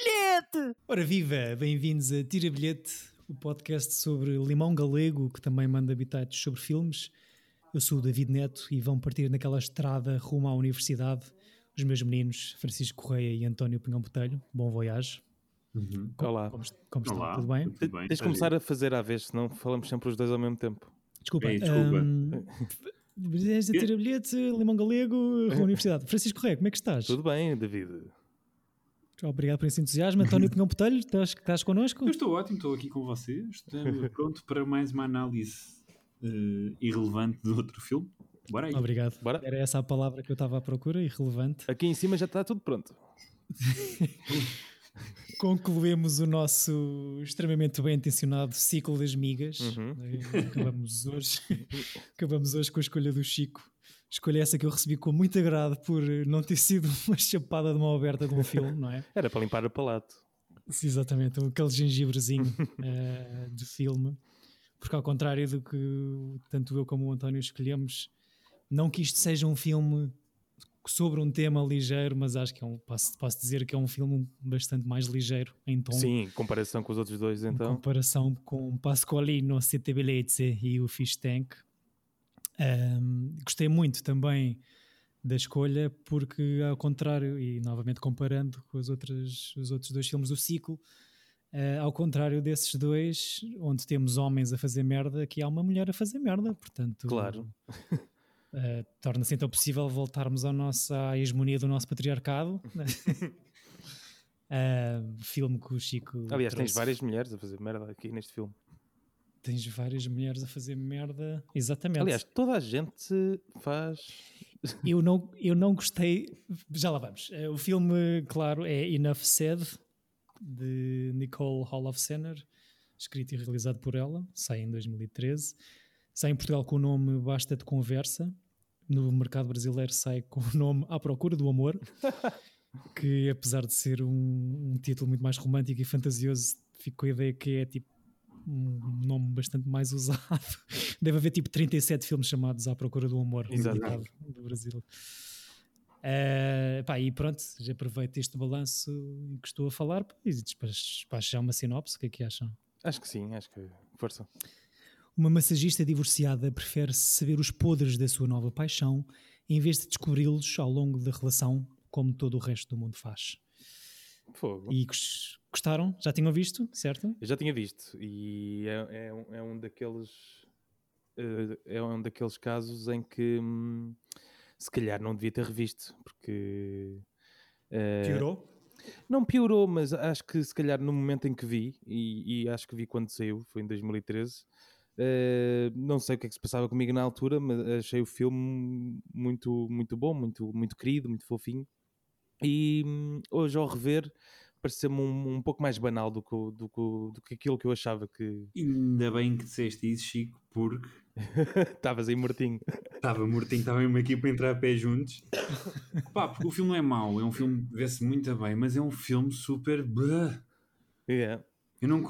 bilhete! Ora viva, bem-vindos a Tira Bilhete, o podcast sobre limão galego que também manda habitados sobre filmes. Eu sou o David Neto e vão partir naquela estrada rumo à universidade os meus meninos Francisco Correia e António Pinhão Botelho. Bom voyage. Uhum. Olá. Como, como estão? Olá. Tudo bem? Tudo bem? Tens de começar a fazer à vez, senão falamos sempre os dois ao mesmo tempo. Desculpa. Ei, desculpa. hum, Bilhete, limão galego, rumo à universidade. Francisco Correia, como é que estás? Tudo bem, David. Obrigado por esse entusiasmo. António Pinhão Botelho, estás, estás connosco? Eu estou ótimo, estou aqui com vocês. Estou pronto para mais uma análise eh, irrelevante do outro filme. Bora aí. Obrigado. Bora. Era essa a palavra que eu estava à procura, irrelevante. Aqui em cima já está tudo pronto. Concluímos o nosso extremamente bem intencionado ciclo das migas. Uhum. Acabamos hoje, acabamos hoje com a escolha do Chico. Escolha essa que eu recebi com muito agrado por não ter sido uma chapada de mão aberta de um filme, não é? Era para limpar o palato. Sim, exatamente, aquele gengibrezinho eh, de filme. Porque ao contrário do que tanto eu como o António escolhemos, não que isto seja um filme sobre um tema ligeiro, mas acho que é um, posso, posso dizer que é um filme bastante mais ligeiro em tom. Sim, em comparação com os outros dois, em então. comparação com Pasqualino Sette Bellezze e o Fish Tank. Ahm, gostei muito também da escolha porque ao contrário, e novamente comparando com os outros, os outros dois filmes do ciclo, ah, ao contrário desses dois, onde temos homens a fazer merda, aqui há uma mulher a fazer merda, portanto Claro. ah, torna-se então possível voltarmos ao nosso, à hegemonia do nosso patriarcado. Ah, filme que o Chico Aliás, tens trouxe várias mulheres a fazer merda aqui neste filme. Tens várias mulheres a fazer merda. Exatamente. Aliás, toda a gente faz. eu não, eu não gostei. Já lá vamos. Eh, O filme, claro, é Enough Said, de Nicole Holofcener, escrito e realizado por ela. Sai em 2013. Sai em Portugal com o nome Basta de Conversa. No mercado brasileiro sai com o nome À Procura do Amor. que apesar de ser um, um título muito mais romântico e fantasioso, fico com a ideia que é tipo um nome bastante mais usado. Deve haver tipo 37 filmes chamados À Procura do Amor do Brasil. Eh, pá, e pronto, já aproveito este balanço que estou a falar e despacho já uma sinopse. O que é que acham? Acho que sim, acho que. Força. Uma massagista divorciada prefere saber os podres da sua nova paixão em vez de descobri-los ao longo da relação, como todo o resto do mundo faz. Fogo. E gos- gostaram? Já tinham visto, certo? Eu já tinha visto e é, é um, é um daqueles eh, é um daqueles casos em que hum, se calhar não devia ter revisto porque eh, Piorou? não piorou, mas acho que se calhar no momento em que vi e, e acho que vi quando saiu, foi em 2013 eh, não sei o que é que se passava comigo na altura, mas achei o filme muito, muito bom, muito, muito querido, muito fofinho. E hum, hoje ao rever pareceu-me um, um pouco mais banal do que, do, do que aquilo que eu achava que Ainda bem que disseste isso, Chico, porque estavas aí mortinho. estava mortinho, estava mesmo aqui para entrar a pé juntos. Pá, porque o filme não é mau, é um filme que vê-se muito bem, mas é um filme super. Yeah. Eu não.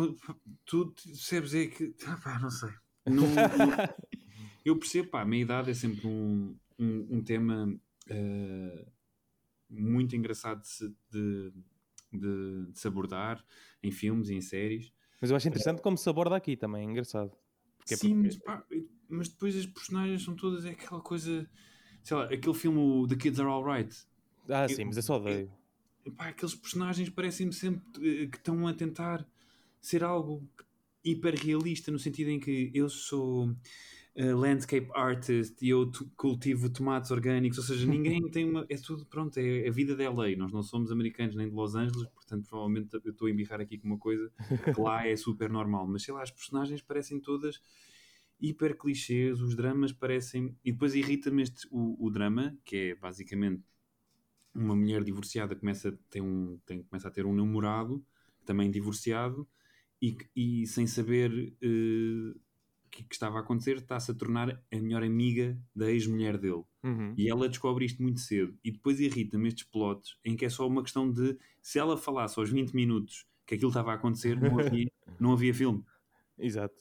Tu percebes é que. Ah, pá, não sei. Não- não- eu percebo, pá, a meia idade é sempre um, um, um tema eh, muito engraçado de se, de, de- de se abordar em filmes e em séries. Mas eu acho interessante como se aborda aqui também, é engraçado. Porque é Sim, porque- mas, pá, mas depois as personagens são todas é aquela coisa. Sei lá, aquele filme The Kids Are Alright. Ah, sim, mas eu só odeio. Pá, aqueles personagens parecem-me sempre eh, que estão a tentar ser algo hiper realista no sentido em que eu sou eh, landscape artist e eu cultivo tomates orgânicos, ou seja, ninguém tem uma. É tudo, pronto, é a vida da LA. Nós não somos americanos nem de Los Angeles, portanto, provavelmente eu estou a embirrar aqui com uma coisa que lá é super normal, mas sei lá, as personagens parecem todas hiper clichês, os dramas parecem. E depois irrita-me este, o, o drama, que é basicamente uma mulher divorciada começa, tem um, tem, começa a ter um namorado, também divorciado, e, e sem saber o que, que estava a acontecer, está-se a tornar a melhor amiga da ex-mulher dele. Uhum. E ela descobre isto muito cedo. E depois irrita-me estes plots em que é só uma questão de se ela falasse aos 20 minutos que aquilo estava a acontecer, não havia, não havia filme. Exato.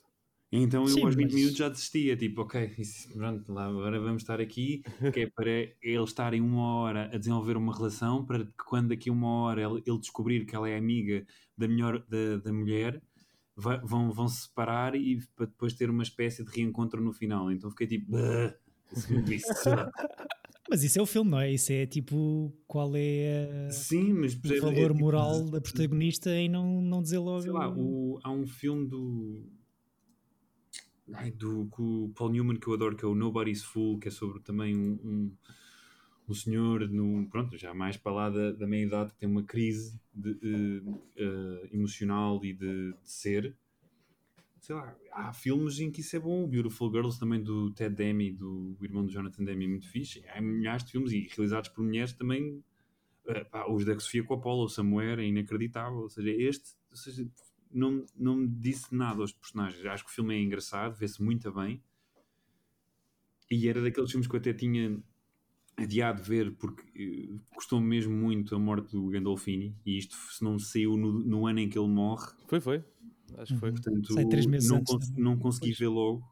Então eu Sim, aos 20 mas- minutos já desistia, tipo, ok, isso- pronto, lá agora vamos estar aqui, que é para eles estarem uma hora a desenvolver uma relação, para que quando daqui uma hora ele, ele descobrir que ela é amiga da, melhor, da, da mulher, vai- vão, vão se separar e para depois ter uma espécie de reencontro no final. Então fiquei tipo, "Bah, isso- isso- Mas isso é o filme, não é? Isso é tipo qual é a- Sim, mas o percebes, é valor tipo, moral da protagonista em não, não dizer logo. sei lá, o- há um filme do. Ai, do com o Paul Newman que eu adoro, que é o Nobody's Fool, que é sobre também um, um, um senhor, no, pronto, já mais para lá da, da meia idade, que tem uma crise de, eh, eh, emocional e de, de ser. Sei lá, há filmes em que isso é bom. O Beautiful Girls também do Ted Demme, do irmão do Jonathan Demme, é muito fixe. Há milhares de filmes e realizados por mulheres também. eh, pá, os da Sofia Coppola, o Samuel, é inacreditável. Ou seja, este ou seja, não, não me disse nada aos personagens. Acho que o filme é engraçado, vê-se muito bem. E era daqueles filmes que eu até tinha adiado ver porque eh, custou-me mesmo muito a morte do Gandolfini. E isto, se não saiu no, no ano em que ele morre, Foi, foi. Acho que foi. Uhum. portanto, Sai três meses não, antes cons- também. não consegui Pois. ver logo.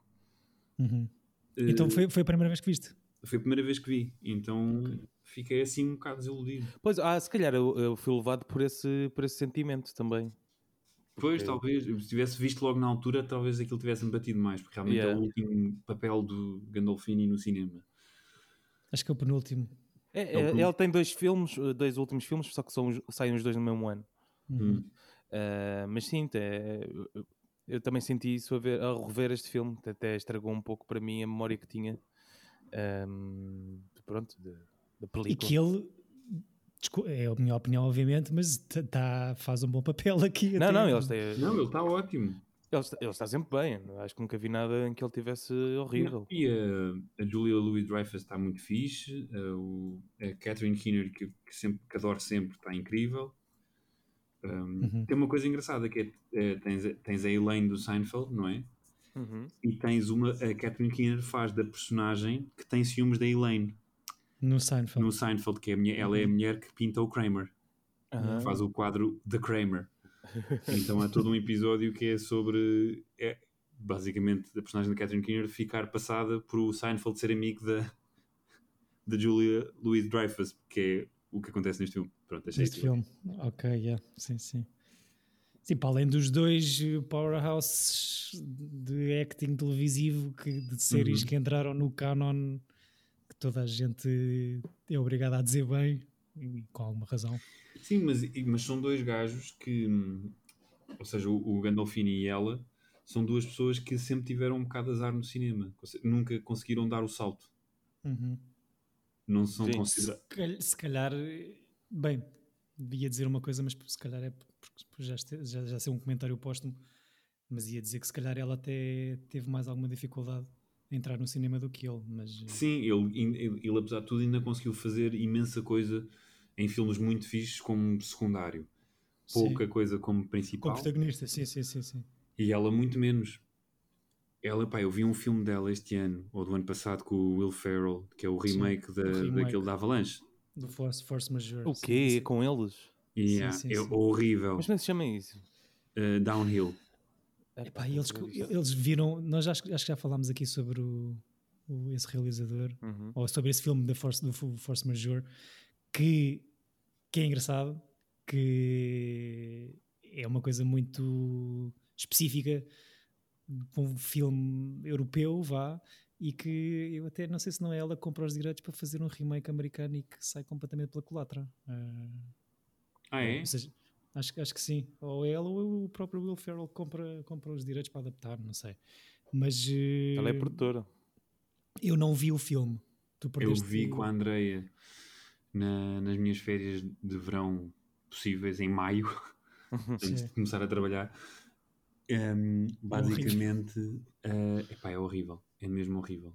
Uhum. Eh, Então foi, foi a primeira vez que viste. foi a primeira vez que vi. Então fiquei assim um bocado desiludido. Pois, ah, se calhar eu, eu fui levado por esse, por esse sentimento também. Pois, talvez, se tivesse visto logo na altura, talvez aquilo tivesse-me batido mais, porque realmente é Yeah. o último papel do Gandolfini no cinema. Acho que é o penúltimo. É, É o é, que- ele tem dois filmes, eh, dois últimos filmes, só que são, os- saem os dois no mesmo ano. Uhum. Hum. Ah, mas sim, é, eu, eu também senti isso a, ver, a rever este filme, até estragou um pouco para mim a memória que tinha ahm, pronto, da da E película. que ele, é a minha opinião, obviamente, mas tá- tá, faz um bom papel aqui. Não, até. não, ele está, Não, ele está ótimo. Ele, está, ele está sempre bem. Acho que nunca vi nada em que ele tivesse horrível. E a, a Julia Louis-Dreyfus está muito fixe. A, o, a Catherine Keener, que, que, sempre, que adoro sempre, está incrível. Um, Uhum. Tem uma coisa engraçada que é, é, tens, a- tens a Elaine do Seinfeld, não é? Uhum. E tens uma. A Catherine Keener faz da personagem que tem ciúmes da Elaine No Seinfeld. no Seinfeld, que é a mulher, ela é a mulher que pinta o Kramer. Aham. faz o quadro The Kramer. Então há todo um episódio que é sobre é, basicamente a personagem da Catherine Keener ficar passada por o Seinfeld ser amigo da, da Julia Louis Dreyfus, que é o que acontece neste filme. Pronto, Neste filme. Ok, yeah. sim, sim. Sim, para além dos dois powerhouses de acting televisivo que, de séries Uhum. que entraram no canon que toda a gente é obrigada a dizer bem, e com alguma razão. Sim, mas, mas são dois gajos que, hum, ou seja, o, o Gandolfini e ela são duas pessoas que sempre tiveram um bocado de azar no cinema. Nunca conseguiram dar o salto. Uhum. Não são considerados. Se calhar, se calhar, bem, devia dizer uma coisa, mas se calhar é porque já, já, já sei um comentário póstumo, mas ia dizer que se calhar ela até teve mais alguma dificuldade em entrar no cinema do que ele, mas eh, Sim, ele, ele, ele, apesar de tudo ainda conseguiu fazer imensa coisa em filmes muito fixes como secundário. Pouca sim, coisa como como principal. protagonista, sim, sim, sim, sim. E ela muito menos. Ela, pá, eu vi um filme dela este ano, ou do ano passado, com o Will Ferrell, que é o Sim, remake, da, o remake. daquele da Avalanche. Do Force, Force Majeure. O sim, quê? sim. Com eles? E Sim, yeah, sim, é sim. horrível. Mas como é que se chama isso? Uh, downhill. Epá, e eles, eles viram, nós já, acho que já falámos aqui sobre o, o- esse realizador, Uhum. ou sobre esse filme da Force, do Force Majeure, que, que é engraçado, que é uma coisa muito específica de um filme europeu, vá, e que eu até não sei se não é ela que compra os direitos para fazer um remake americano e que sai completamente pela culatra. Ah, Ah, é? Ou seja, acho, que- acho que sim. Ou ela ou o próprio Will Ferrell compra, compra os direitos para adaptar, não sei. Mas eh, Ela é produtora. eu não vi o filme. Tu Eu vi com a Andreia na- nas minhas férias de verão possíveis, em maio, antes de começar a trabalhar. Um, basicamente, uh, epá, é horrível, é mesmo horrível.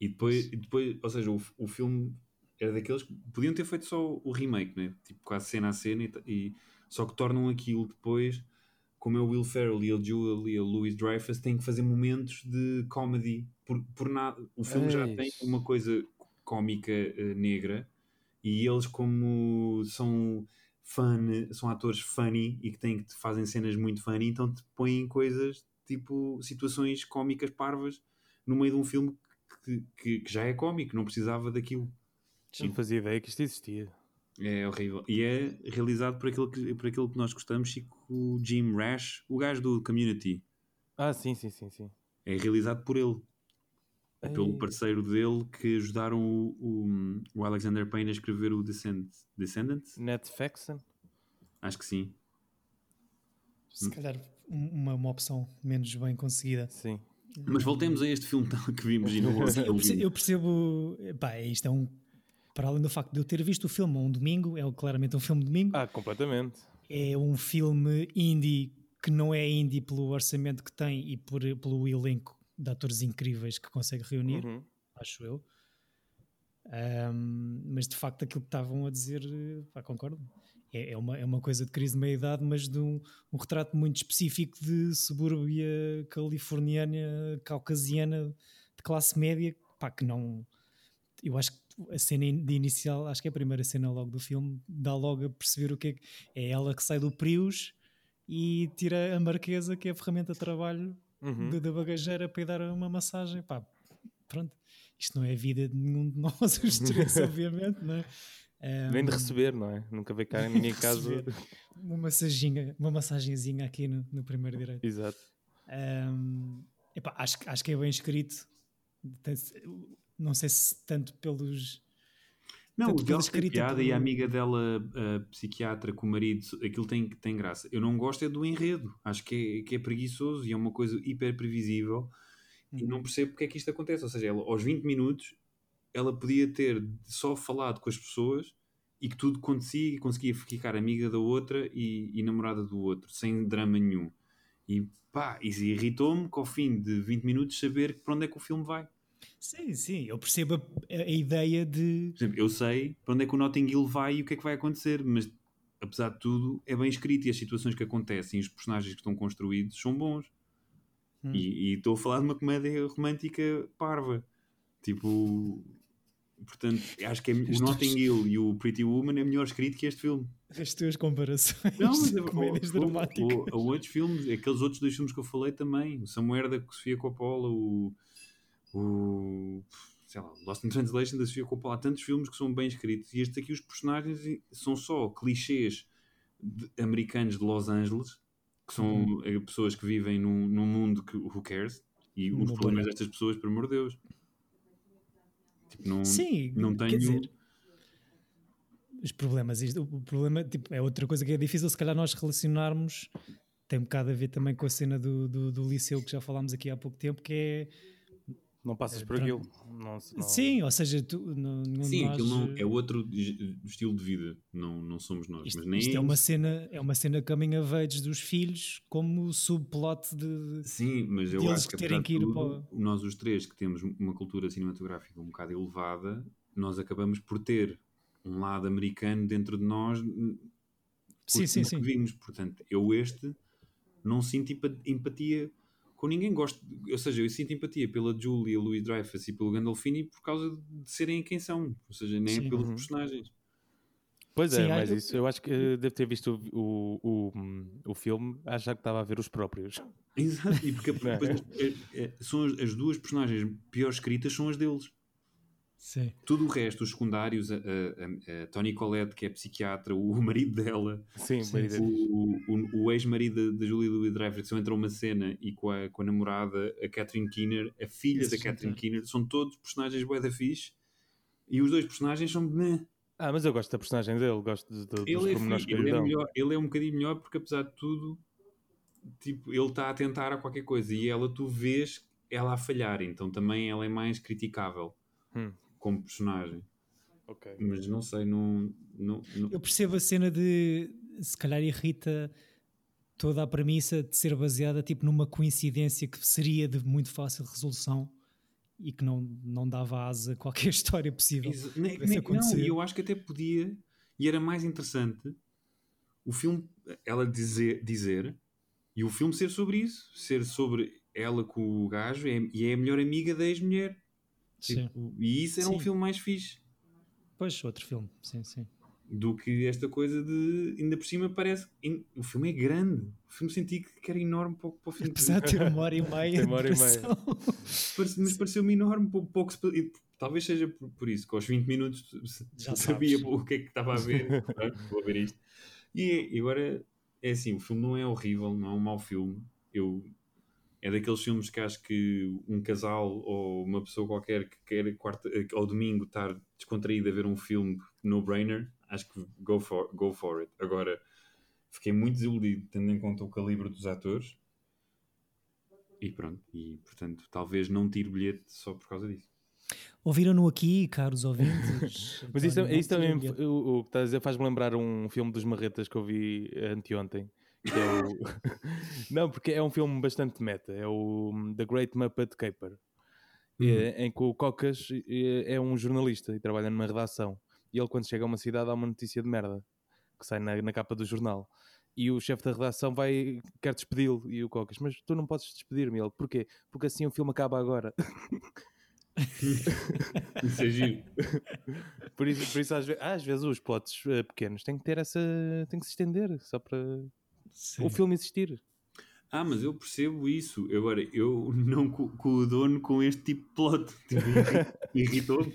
E depois, e depois ou seja, o, o filme era daqueles que podiam ter feito só o remake, né? tipo quase cena a cena, e, e- só que tornam aquilo depois, como é o Will Ferrell e a Julia Louis Dreyfus, têm que fazer momentos de comedy por, por nada. O filme já Eis. tem uma coisa cómica eh, negra e eles, como são fun, são atores funny e que têm que fazem cenas muito funny, então te põem coisas tipo situações cómicas parvas no meio de um filme que, que, que já é cómico, não precisava daquilo. Não fazia ideia que isto existia. É horrível. E é realizado por aquilo que, por aquilo que nós gostamos, Chico o Jim Rash, o gajo do Community. Ah, sim, sim, sim, sim. É realizado por ele. É pelo Ei. parceiro dele que ajudaram o, o, o Alexander Payne a escrever o Descend Descendant. Ned Faxon? Acho que sim. Se calhar um- uma, uma opção menos bem conseguida. Sim. Mas voltemos a este filme que vimos e não eu percebo, eu percebo pá, isto é um. Para além do facto de eu ter visto o filme a um domingo, é claramente um filme de domingo, Ah, completamente. é um filme indie que não é indie pelo orçamento que tem e por, pelo elenco de atores incríveis que consegue reunir, Uhum. acho eu. Ahm, mas de facto aquilo que estavam a dizer, pá, concordo. É, é uma, é uma coisa de crise de meia-idade, mas de um, um retrato muito específico de subúrbia californiana, caucasiana, de classe média, pá, que não. Eu acho que a cena de inicial, acho que é a primeira cena logo do filme, dá logo a perceber o que é que é ela que sai do Prius e tira a marquesa, que é a ferramenta de trabalho Uhum. da- da bagageira para ir dar uma massagem. Pá, pronto. Isto não é a vida de nenhum de nós, os três, obviamente, não é? Vem de receber, não é? Nunca veio cá em em casa. uma massaginha, uma massagenzinha aqui no, no primeiro direito. Exato. Ahm, epá, acho, que- acho que é bem escrito. Não sei se tanto pelos. Não, o dela tem escrita piada e como- a amiga dela, a psiquiatra com o marido, aquilo tem, tem graça. Eu não gosto é do enredo. Acho que é, que é preguiçoso e é uma coisa hiper previsível e não percebo porque é que isto acontece. Ou seja, ela, aos 20 minutos ela podia ter só falado com as pessoas e que tudo acontecia e conseguia ficar amiga da outra e, e namorada do outro, sem drama nenhum. E pá, isso irritou-me que ao fim de 20 minutos saber para onde é que o filme vai. Sim, sim, eu percebo a, a- ideia de. Por exemplo, eu sei para onde é que o Notting Hill vai e o que é que vai acontecer, mas apesar de tudo, é bem escrito e as situações que acontecem e os personagens que estão construídos são bons. Hum. E e estou a falar de uma comédia romântica parva. Tipo, portanto, acho que é, o Notting Hill e o Pretty Woman é melhor escrito que este filme. As tuas comparações Não, mas de comédias ou- dramáticas. ou- ou outros filmes, aqueles outros dois filmes que eu falei também, o Somewhere da Sofia Coppola, o, o sei lá, Lost in Translation da Sofia Coppola, há tantos filmes que são bem escritos e estes aqui os personagens são só clichês de- americanos de Los Angeles, que são eh, pessoas que vivem num, num mundo que who cares e os problemas destas pessoas, por amor de Deus. Tipo, não, Sim, não tenho. dizer, os problemas, isto- o problema tipo, é outra coisa que é difícil se calhar nós relacionarmos, tem um bocado a ver também com a cena do, do, do liceu que já falámos aqui há pouco tempo, que é Não passas É, por aquilo. Não, não- sim, ou seja, tu, não, de Sim, nós, aquilo não, é outro estilo de vida, não, não somos nós. isto, mas nem isto é uma cena, é uma cena coming of age dos filhos como subplot de Sim, mas eu acho que terem que ir tudo, nós os três que temos uma cultura cinematográfica um bocado elevada, nós acabamos por ter um lado americano dentro de nós Sim, sim, sim. vimos. Portanto, eu este não sinto empa- empatia com ninguém. Gosto, ou seja, eu sinto empatia pela Julia Louis Dreyfus e pelo Gandolfini por causa de serem quem são, ou seja, nem Sim. pelos Uhum. personagens. Pois Sim, é, há- mas isso eu acho que devo ter visto o, o, o, o filme, achar que estava a ver os próprios. Exato, e porque é? depois, é- é- são as, as duas personagens pior escritas são as deles. Sim. Tudo o resto, os secundários, a, a- a- a Tony Collette, que é psiquiatra, o, o marido dela, Sim, o, o, o ex-marido da, Julia Louis Dreyfus, que só entrou uma cena, e com a, com a namorada, a Catherine Keener, a filha Esse da Catherine. Keener, são todos personagens bué da fixe, e os dois personagens são... meh. Ah, mas eu gosto da personagem dele, gosto de, de, dos Ele é, fi- ele, é melhor, ele é um bocadinho melhor porque apesar de tudo, tipo, ele está a tentar a qualquer coisa, e ela tu vês ela a falhar, então também ela é mais criticável Hum, como personagem. ok. Mas não sei, não... não, não- Eu percebo a cena de se calhar irrita toda a premissa de ser baseada tipo numa coincidência que seria de muito fácil resolução e que não, não dava asa a qualquer história possível. Exa- nem- nem- não, e eu acho que até podia, e era mais interessante o filme, ela dizer, dizer e o filme ser sobre isso, ser sobre ela com o gajo é- e é a melhor amiga da ex-mulher. Tipo, e isso era um Sim. filme mais fixe. Pois, outro filme, sim, sim. do que esta coisa de ainda por cima parece o filme é grande o filme senti que era enorme pouco para o filme apesar de ter uma hora e meia, uma hora e meia. mas pareceu-me enorme pouco, pouco talvez seja por, por, isso que aos 20 minutos já sabia sabes. o que é que estava a ver vou ver isto e, e agora é assim o filme não é horrível não é um mau filme eu é daqueles filmes que acho que um casal ou uma pessoa qualquer que quer quarta, ao domingo estar descontraído a ver um filme no-brainer, acho que go for, go for it. Agora, fiquei muito desiludido tendo em conta o calibre dos atores e pronto, e portanto talvez não tire bilhete só por causa disso. Ouviram-no aqui, caros ouvintes. Mas isso, isso também, o, o que estás a dizer faz-me lembrar um filme dos Marretas que eu vi anteontem, é o... não, porque é um filme bastante meta. É o hum, The Great Muppet Caper. Uhum. É, em que o Cocas é, é, um jornalista e trabalha numa redação. E ele, quando chega a uma cidade, há uma notícia de merda que sai na, na capa do jornal. E o chefe da redação vai, quer despedi-lo. E o Cocas, mas tu não podes despedir-me. Ele, porquê? Porque assim o filme acaba agora. isso é giro. Por isso, por isso às, vezes, às vezes os plots uh, pequenos têm que ter essa. têm que se estender só para Sim. o filme existir. Ah, mas eu percebo isso. Agora, eu não dono com este tipo de plot. Tipo, Irritou-me.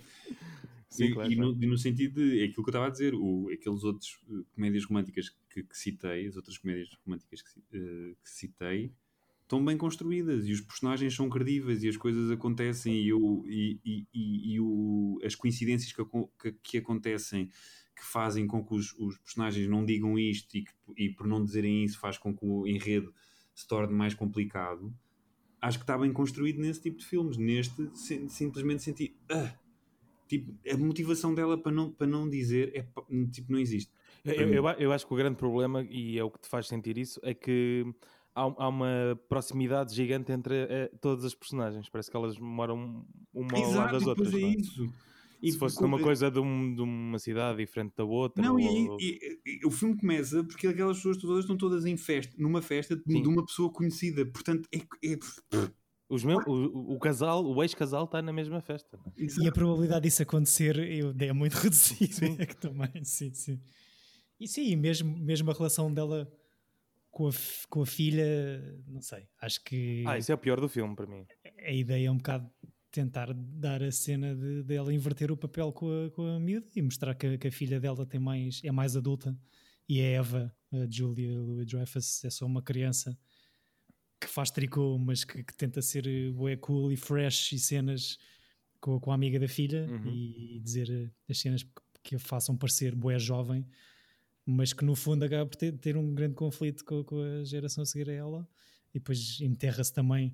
Sim, claro, e, no, e, no, sentido de é aquilo que eu estava a dizer, o, aqueles outros uh, comédias românticas que, que, citei, as outras comédias românticas que, uh, que, citei, estão bem construídas e os personagens são credíveis e as coisas acontecem e, o, e, e o, as coincidências que, que, acontecem que fazem com que os, os personagens não digam isto e, que, e por não dizerem isso faz com que o enredo se torne mais complicado, acho que está bem construído nesse tipo de filmes. Neste, simplesmente senti. Uh, tipo, a motivação dela para não, para não dizer é, tipo, não existe. Eu, eu, eu, acho que o grande problema, e é o que te faz sentir isso, é que há, há uma proximidade gigante entre eh, todas as personagens. Parece que elas moram uma Exato, ao lado das outras. É, é isso. E se fosse numa coisa de, um, de, uma cidade diferente da outra. Não, ou... e, e, e, o filme começa porque aquelas pessoas todas estão todas em festa, numa festa de, de uma pessoa conhecida. Portanto, é. é... Os meu, o, o, casal, o ex-casal está na mesma festa. Exato. E a probabilidade disso acontecer é muito reduzida. Sim. É também, sim, sim. E sim, mesmo, mesmo a relação dela com a, com a filha, não sei, acho que. Ah, isso é o pior do filme para mim. A ideia é um bocado tentar dar a cena de, dela inverter o papel com a, com a miúda e mostrar que, que, a filha dela tem mais, é mais adulta e a Eva, a Julia Louis Dreyfus, é só uma criança que faz tricô, mas que, que tenta ser bué cool e fresh e cenas com, com a amiga da filha uhum. e, dizer as cenas que, que a façam parecer bué jovem, mas que no fundo acaba por ter, ter um grande conflito com, com a geração a seguir a ela e depois enterra-se também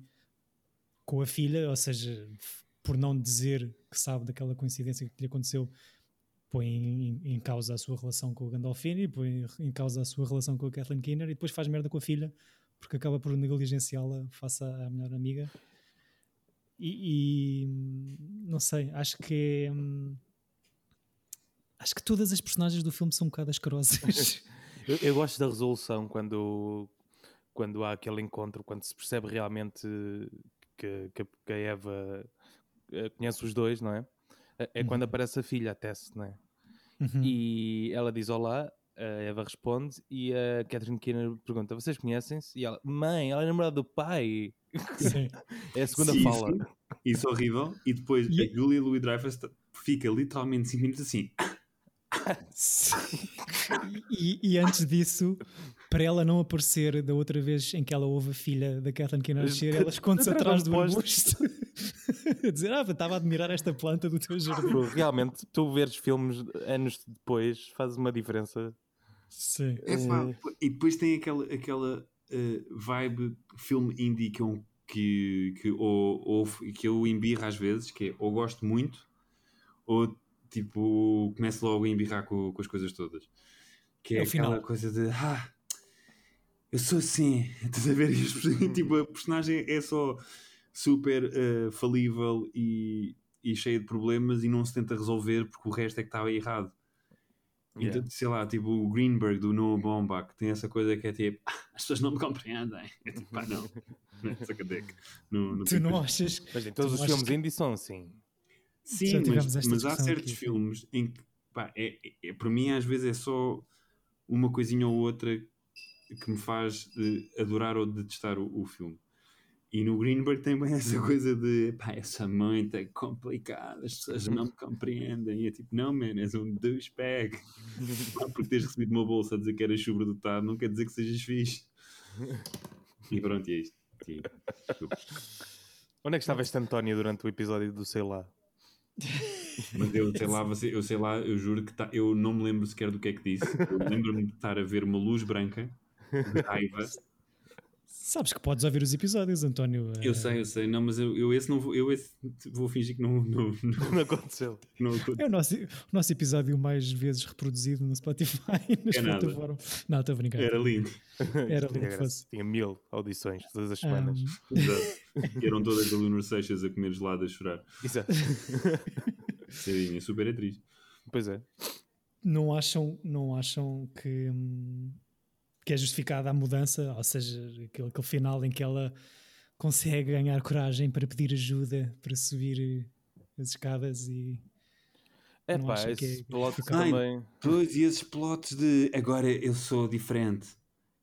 com a filha, ou seja, por não dizer que sabe daquela coincidência que lhe aconteceu, põe em, em causa a sua relação com o Gandolfini, põe em causa a sua relação com a Kathleen Keener e depois faz merda com a filha porque acaba por negligenciá-la face à melhor amiga. E, e, não sei, acho que hum, acho que todas as personagens do filme são um bocado ascarosas. eu, eu gosto da resolução quando quando há aquele encontro, quando se percebe realmente que, que, que a Eva eh, conhece os dois, não é? É, é uhum. quando aparece a filha, a Tess, não é? Uhum. E ela diz olá, a Eva responde e a Catherine Keener pergunta: Vocês conhecem-se? E ela, mãe, ela é namorada do pai. Sim. é a segunda Sim, fala. Isso, isso horrível. E depois e... a Julia Louis Dreyfus fica literalmente 5 minutos assim. e, e, antes disso, para ela não aparecer da outra vez em que ela ouve a filha da Kathleen Keener nascer, ela esconde-se atrás do arbusto a dizer, ah, estava a admirar esta planta do teu jardim. Realmente, tu veres filmes anos depois faz uma diferença. Sim. É, pá, e depois tem aquela, aquela uh, vibe filme indie que, eu, que, que, ou, ou, que eu embirro às vezes, que é ou gosto muito, ou tipo, começo logo a embirrar com, com as coisas todas. Que é, é aquela final. coisa de ah, eu sou assim, estás a ver? tipo, a personagem é só super uh, falível e, e cheia de problemas e não se tenta resolver porque o resto é que estava errado. Yeah. Então, sei lá, tipo o Greenberg do Noah Baumbach tem essa coisa que é tipo ah, as pessoas não me compreendem. É tipo, pá, não. no, no tu não achas. Mas em todos os filmes que... indie são assim. Sim, mas, mas há certos aqui. filmes em que pá, é, é, para mim às vezes é só uma coisinha ou outra que me faz de adorar ou detestar o, o filme. E no Greenberg tem bem essa coisa de pá, essa mãe é complicada, as pessoas não me compreendem. E é tipo, não, man, és um douchebag. Porque tens recebido uma bolsa a dizer que eras sobredotado, não quer dizer que sejas fixe. E pronto, e é isto. E, Onde é que estava este António durante o episódio do Sei Lá? Mas eu sei lá, você, eu sei lá, eu juro que tá, eu não me lembro sequer do que é que disse. Eu lembro-me de estar a ver uma luz branca de raiva. Sabes que podes ouvir os episódios, António. Eu sei, eu sei, não, mas eu, eu esse não vou, eu esse vou fingir que não, não, não, Não aconteceu. não aconteceu. É o nosso, o nosso episódio mais vezes reproduzido no Spotify nas É nada. plataformas. Não, estou a brincar. Era lindo. Era Tinha lindo graça. fosse. Tinha mil audições todas as semanas. Um, Exato. E eram todas a Lunar Seixas a comer gelado a chorar. Exato. Seria super atriz. Pois é. não acham, não acham que, hum, que é justificada a mudança? Ou seja, aquele, aquele final em que ela consegue ganhar coragem para pedir ajuda para subir as escadas e É Não pá, é- plot fica- Ai, também. Pois, e esses plots de agora eu sou diferente.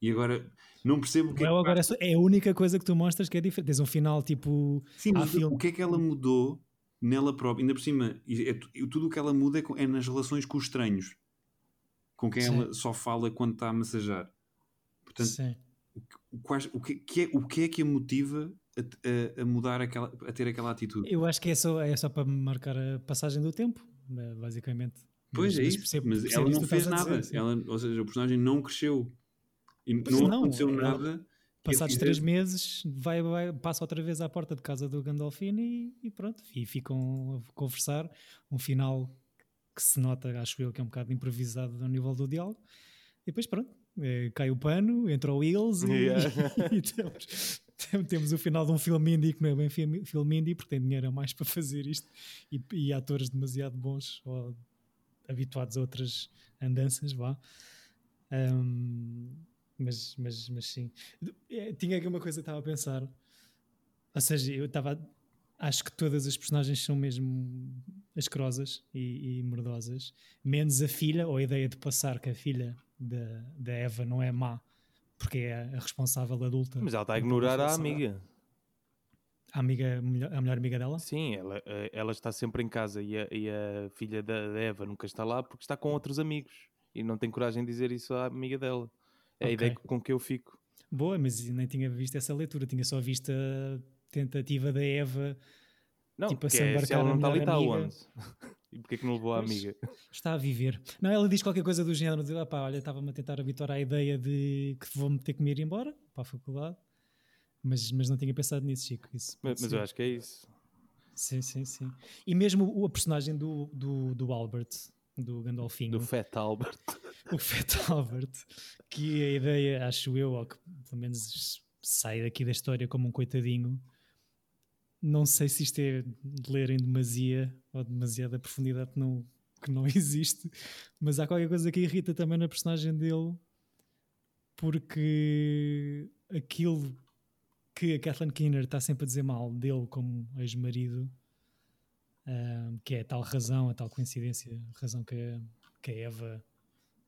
E agora não percebo o que é agora é é a única coisa que tu mostras que é diferente. Tens um final tipo. Sim, mas filme- o que é que ela mudou nela própria? Ainda por cima, é e tudo o que ela muda é, com- é nas relações com os estranhos, com quem Sim. ela só fala quando está a massajar. Portanto, Sim. o, quais- o que, que é, o que é que a motiva a, a- mudar aquela, a ter aquela atitude? Eu acho que é só, é só para marcar a passagem do tempo, né, basicamente. Pois Mas- é isso, percebo- mas percebo ela não fez nada. dizer, ela, ou seja, o personagem não cresceu. E não, não, aconteceu ela- nada. Passados três meses, vai, vai- passa outra vez à porta de casa do Gandolfini e, e pronto. E ficam a conversar. Um final que se nota, acho eu, que é um bocado improvisado ao nível do diálogo. E depois, pronto, eh, cai o pano, entra o Wills e, Yeah. e temos, tem- temos o final de um filme indie que não é bem filme, filme indie porque tem dinheiro a mais para fazer isto e, e atores demasiado bons ou habituados a outras andanças, vá. Ahm, mas, mas, mas sim. Eh, Tinha aqui uma coisa que estava a pensar. Ou seja, eu estava. Acho que todas as personagens são mesmo asquerosas e, e merdosas, menos a filha, ou a ideia de passar que a filha da, da Eva não é má, porque é a responsável adulta. Mas ela está a ignorar a amiga. A, amiga, a melhor, a amiga dela? Sim, ela, eh, ela está sempre em casa e a, e a filha da, da Eva nunca está lá porque está com outros amigos e não tem coragem de dizer isso à amiga dela. É a Ok. ideia com que eu fico. Boa, mas nem tinha visto essa leitura, tinha só visto a tentativa da Eva. Não, Tipo, a se é, se ela a não está ali, está onde? E porquê que não levou a amiga? Está a viver. Não, ela diz qualquer coisa do género de, ah pá, olha, estava-me a tentar habituar à ideia de que vou-me ter que me ir embora para a faculdade, mas, mas não tinha pensado nisso, Chico. Isso Mas, mas eu acho que é isso. Sim, sim, sim. E mesmo o, a personagem do, do, do Albert, do Gandolfinho, Do Fat Albert. o Fat Albert, que a ideia, acho eu, ou que pelo menos sai daqui da história como um coitadinho, não sei se isto é de ler em demasia ou demasiada profundidade que não, que não existe, mas há qualquer coisa que irrita também na personagem dele, porque aquilo que a Kathleen Keener está sempre a dizer mal dele como ex-marido, ah, que é a tal razão, a tal coincidência, a razão que a, que a Eva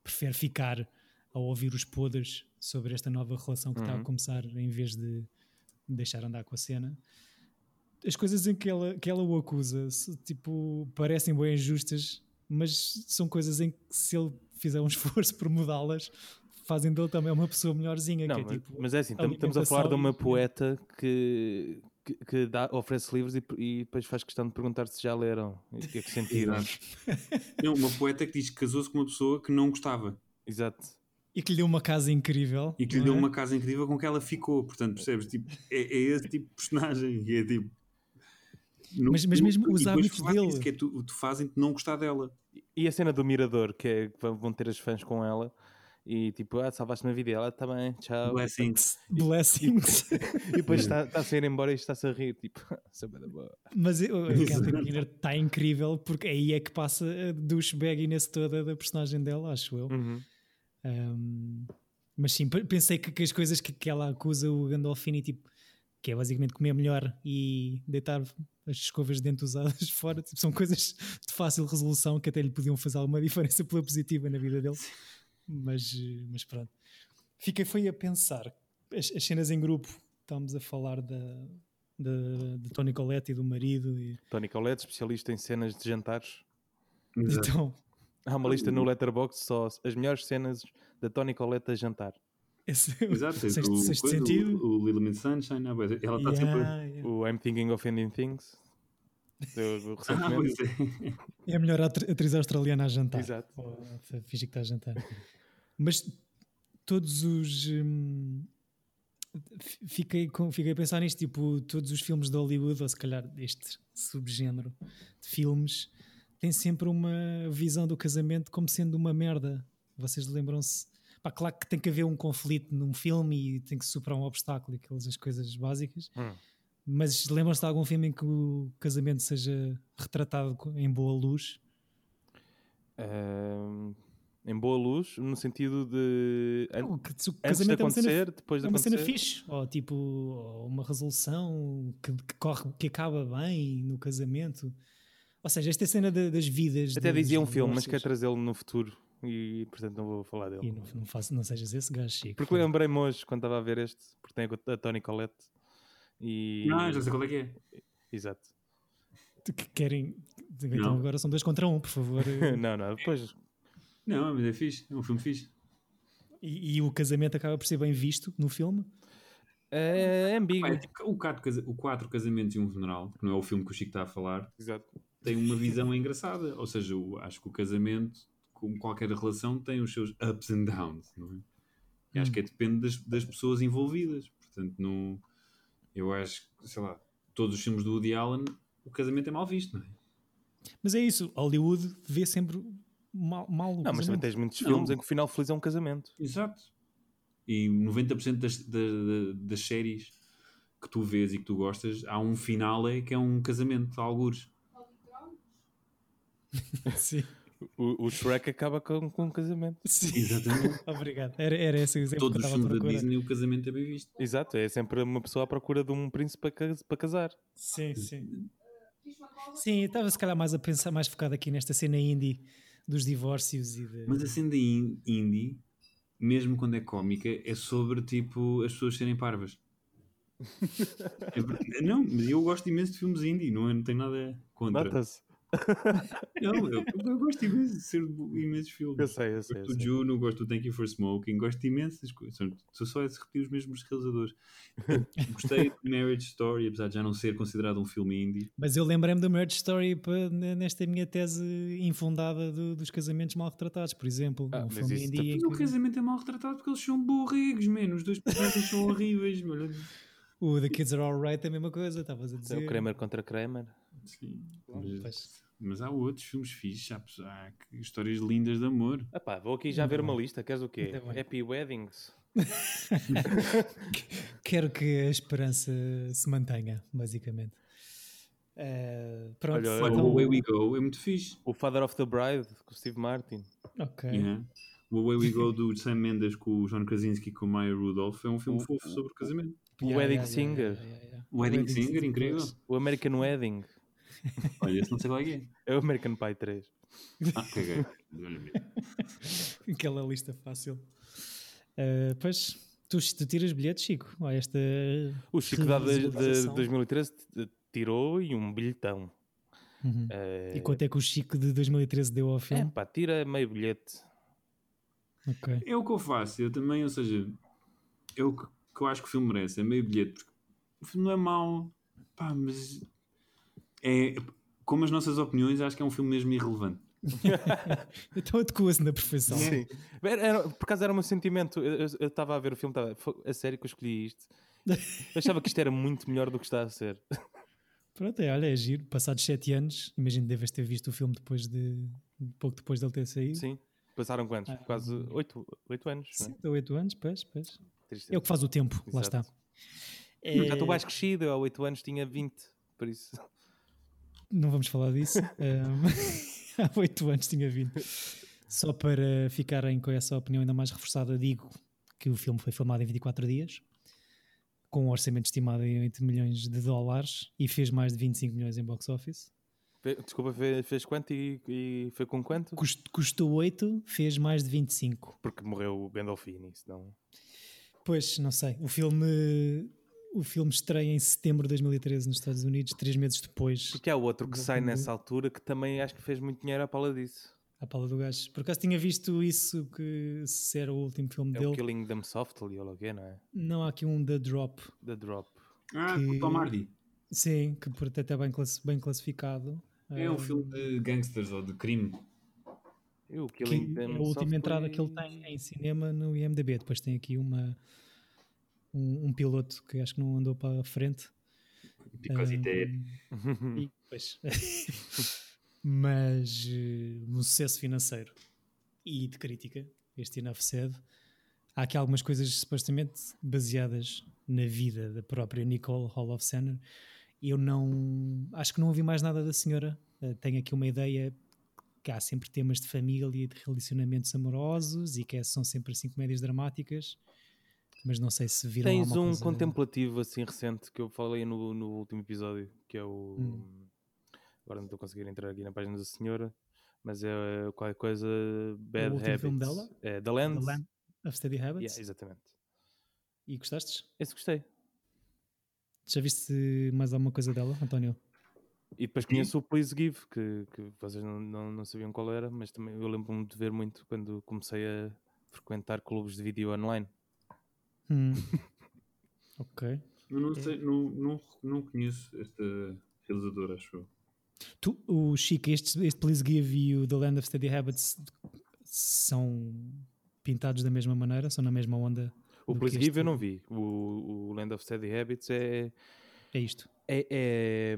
prefere ficar a ouvir os podres sobre esta nova relação que está a Uhum. começar em vez de deixar andar com a cena. As coisas em que ela, que ela o acusa tipo, parecem bem injustas, mas são coisas em que se ele fizer um esforço por mudá-las, fazem dele também uma pessoa melhorzinha. Não, que é, mas, tipo, mas é assim, tam- estamos a falar de uma e- poeta que, que, que dá, oferece livros e, e depois faz questão de perguntar se já leram e o que é que sentiram. Não, uma poeta que diz que casou-se com uma pessoa que não gostava Exato. E que lhe deu uma casa incrível. e que lhe deu é? uma casa incrível com que ela ficou. Portanto, percebes? Tipo, é, é esse tipo de personagem. E é tipo. No- Mas- mas no- mesmo e os hábitos dele. disso, que é tu, tu fazem-te não gostar dela. E a cena do Mirador, que é que vão ter as fãs com ela e tipo, ah, salvaste-me a vida. E Ela também, tchau. Blessings. Blessings. E depois está, está a sair embora e está-se a rir, tipo, da boa. Mas eu- a Kathleen Keener está incrível porque aí é que passa a douchebagginess toda da personagem dela, acho eu. Uhum. Um, mas sim, pe- pensei que, que as coisas que, que ela acusa o Gandolfini, tipo, que é basicamente comer melhor e deitar as escovas de dente usadas fora. Tipo, são coisas de fácil resolução que até lhe podiam fazer alguma diferença pela positiva na vida dele. Mas, mas pronto. Fiquei foi a pensar. As, as cenas em grupo, estamos a falar da, da, de Tony Colette e do marido. E, Tony Colette, especialista em cenas de jantares. Exato. então, Há uma lista no Letterboxd só as melhores cenas da Tony Colette a jantar. Esse, Exato, sexto, o, sexto coisa, sentido. O, o Little Miss Sunshine, ah, é, ela está Yeah, sempre. yeah. O I'm Thinking of Ending Things. do- do Ah, recentemente. pois é. É a melhor atri- atriz australiana a jantar. Exato. Ou a f- fingir que está a jantar. Mas todos os. hum, fiquei, com, fiquei a pensar nisto, tipo, todos os filmes de Hollywood, ou se calhar este subgénero de filmes, têm sempre uma visão do casamento como sendo uma merda. Vocês lembram-se? Pá, claro que tem que haver um conflito num filme e tem que superar um obstáculo e aquelas as coisas básicas. Hum. Mas lembram-se de algum filme em que o casamento seja retratado em boa luz? Ahm, em boa luz, no sentido de. Não, que se o antes de casamento é uma cena, acontecer, depois de é uma cena acontecer. fixe, ou tipo, ou uma resolução que, que corre, que acaba bem no casamento. Ou seja, esta cena da- das vidas. Até dizia um filme, mas quer trazê-lo no futuro e portanto não vou falar dele. E não, não, faço, não sejas esse gajo chico. Porque lembrei-me hoje quando estava a ver este, porque tem a Tony Colette e. Não, já sei qual é que é. Exato. que querem. Então Não. agora são dois contra um, por favor. não, não, depois. Não, mas é fixe, é um filme fixe. e, e o casamento acaba por ser bem visto no filme. É, é ambíguo. É o, quatro, casa- o Quatro Casamentos e um Funeral, que não é o filme que o Chico está a falar, Exato. tem uma visão engraçada. Ou seja, eu acho que o casamento, como qualquer relação, tem os seus ups and downs, não é? E acho Hum. que é, depende das, das pessoas envolvidas. Portanto, não, eu acho que, sei lá, todos os filmes do Woody Allen, o casamento é mal visto, não é? Mas é isso, Hollywood vê sempre mal, mal o Não, mas também casamento. tens muitos Não. filmes em que o final feliz é um casamento. Exato. E 90% das, da- da- das séries que tu vês e que tu gostas, há um final é que é um casamento, algures. Sim, O, o Shrek acaba com, com um casamento. sim. Exatamente. Obrigado. Era, era esse o exemplo Todos que os eu estava a filmes da. Disney, o casamento é bem visto. Exato, é sempre uma pessoa à procura de um príncipe para, cas- para casar. Sim, sim. Sim, eu estava se calhar mais a pensar, mais focado aqui nesta cena indie dos divórcios e de... Mas a cena in- indie, mesmo quando é cómica, é sobre tipo as pessoas serem parvas. É não, mas eu gosto imenso de filmes indie, não, é, não tenho nada contra. Nota-se. Não, eu, eu gosto imenso de ser imensos filmes. Eu sei, eu sei. Gosto eu do. Juno, gosto do Thank You for Smoking, gosto de imensas coisas. São- Sou só a repetir os mesmos realizadores. Gostei de Marriage Story, apesar de já não ser considerado um filme indie. Mas eu lembrei-me do Marriage Story nesta minha tese infundada do- dos casamentos mal retratados, por exemplo. Ah, um mas filme isso indie Mas o casamento é mal retratado porque eles são borregos, mano. Os dois personagens são horríveis, mano. O The Kids Are Alright é a mesma coisa, estavas a É dizer. o Kramer contra Kramer. Sim, Pois. mas, mas há outros filmes fixes, há, há histórias lindas de amor. Ah pá, vou aqui já ver uma lista. Queres o quê? Happy Weddings. Quero que a esperança se mantenha, basicamente. Eh, pronto, Olha, então- o Away We Go é muito fixe. O Father of the Bride, com o Steve Martin. Ok. Yeah. O Away We Go do Sam Mendes com o John Krasinski e com o Maya Rudolph é um filme O- fofo sobre casamento. O Wedding Singer. O Wedding Singer, incrível. O American Wedding. Olha, esse não sei qual é que é. É o American Pie 3. Ah, caguei. Olha. Aquela lista fácil. Eh, pois, tu, tu tiras bilhetes, Chico? Ou esta O Chico dá de, de revisualização? 2013 t- tirou e um bilhetão. Uhum. É E quanto é que o Chico de 2013 deu ao é, filme? pá, tira meio bilhete. Ok. É o que eu faço. Eu também, ou seja, é o que, que eu acho que o filme merece. É meio bilhete. Porque o filme não é mau. Pá, mas é como as nossas opiniões, acho que é um filme mesmo irrelevante. Então adequa-se na perfeição. Sim. Era, era- por acaso era o meu sentimento. Eu estava a ver o filme, estava, "Fo- a sério que eu escolhi isto. Eu achava que isto era muito melhor do que está a ser. Pronto, é, olha, é giro. Passados 7 anos, imagino que deves ter visto o filme depois de. pouco depois dele ter saído. Sim. Passaram quantos? Ah, Quase 8, oito anos. não é? 7 ou 8 anos, pois, pois. Tristeza. É o que faz o tempo, lá Exato. está. Já estou É, mais crescido, eu há 8 anos tinha 20, por isso. Não vamos falar disso. Ahm, há 8 anos tinha vindo. Só para ficarem com essa opinião ainda mais reforçada, digo que o filme foi filmado em 24 dias. com um orçamento estimado em 8 milhões de dólares e fez mais de 25 milhões em box office. Desculpa, fez, quanto e, e foi com quanto? Cust- custou 8, fez mais de 25. Porque morreu o Gandolfini, senão... Pois, não sei. O filme, o filme estreia em setembro de 2013 nos Estados Unidos, três meses depois, Porque há outro que sai nessa altura que também acho que fez muito dinheiro à pala disso. à pala do gajo. Por acaso tinha visto isso, que se era o último filme É o dele. Killing Them Softly, ou o quê, não é? Não há aqui um The Drop. The Drop. Ah, Que- com o Tom Hardy. Sim, que por até está bem, classi- bem classificado. É um filme de gangsters ou de crime. E o que é a última entrada que ele tem em cinema no IMDB. Depois tem aqui uma um, um piloto que acho que não andou para a frente. Because it Ah, did. e, pois. Mas eh, um sucesso financeiro e de crítica, este Enough Said. Há aqui algumas coisas supostamente baseadas na vida da própria Nicole Hall of Senner. Eu não. Acho que não ouvi mais nada da senhora. Eh, tenho aqui uma ideia que há sempre temas de família e de relacionamentos amorosos e que são sempre assim comédias dramáticas. Mas não sei se viram Tens um coisa... contemplativo assim recente que eu falei no, no último episódio, que é o. Hum. Agora não estou a conseguir entrar aqui na página da senhora, mas é uh, qualquer coisa. Bad último Habits. filme dela? É The The Land. Land of Steady Habits. Yeah, exatamente. E gostastes? Esse gostei. Já viste mais alguma coisa dela, António? E depois conheço o Please Give, que, que vocês não, não, não sabiam qual era, mas também eu lembro-me de ver muito quando comecei a frequentar clubes de vídeo online. Hum. ok. Eu não, sei, não, não, não conheço esta realizadora, acho eu. Tu, o Chico, este, este Please Give e o The Land of Steady Habits são pintados da mesma maneira? São na mesma onda? O Please Give eu não vi. O, o Land of Steady Habits é, É isto. é, é,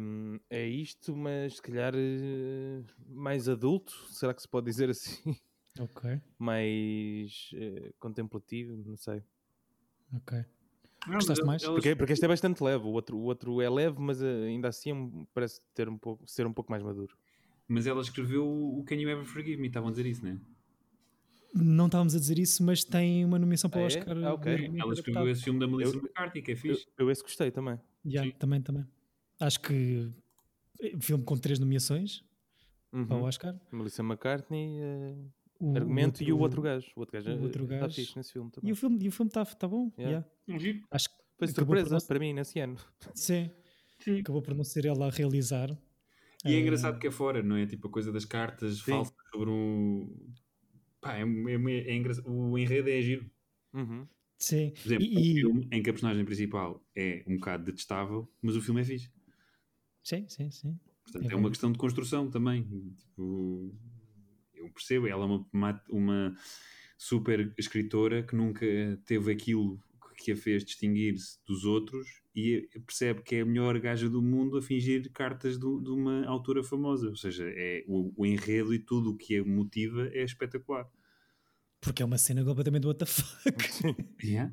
é isto, mas se calhar eh, mais adulto, será que se pode dizer assim? Ok, mais eh, contemplativo, não sei. Ok. Não, Gostaste mais? elas- Porque, porque este é bastante leve, o outro, o outro é leve, mas eh, ainda assim é um- parece ter um pouco, ser um pouco mais maduro. Mas ela escreveu o Can You Ever Forgive Me, estavam a dizer isso, não é? Não estávamos a dizer isso, mas tem uma nomeação para o Ah, é? Oscar. Ah, ok. devidamente Ela escreveu adaptado. esse filme da Melissa Eu- McCarthy, que é Eu, fixe. eu esse gostei também. Yeah, Sim. também, também. Acho que é um filme com três nomeações Uhum. para o Oscar. Melissa McCartney, eh, O argumento e o outro gajo. O outro gajo, o outro está gajo. fixe nesse filme E também. o filme está e o filme tá, tá bom. Yeah. yeah. Um giro. Acho que Foi surpresa não- para mim nesse ano. sim, Sim. acabou por não ser ela a realizar. E é Eh, engraçado que é fora, não é? Tipo a coisa das cartas Sim. falsas sobre um. Pá, é, é, é engraçado. O enredo é giro. Uhum. Sim. Por exemplo, E- um e- filme em que a personagem principal é um bocado detestável, mas o filme é fixe. Sim, sim, sim. Portanto, É é, uma questão de construção também. Tipo, eu percebo, ela é uma, uma, super escritora que nunca teve aquilo que a fez distinguir-se dos outros e percebe que é a melhor gaja do mundo a fingir cartas do- de uma autora famosa. Ou seja, é, o, o enredo e tudo o que a motiva é espetacular. Porque é uma cena completamente what the fuck. Yeah.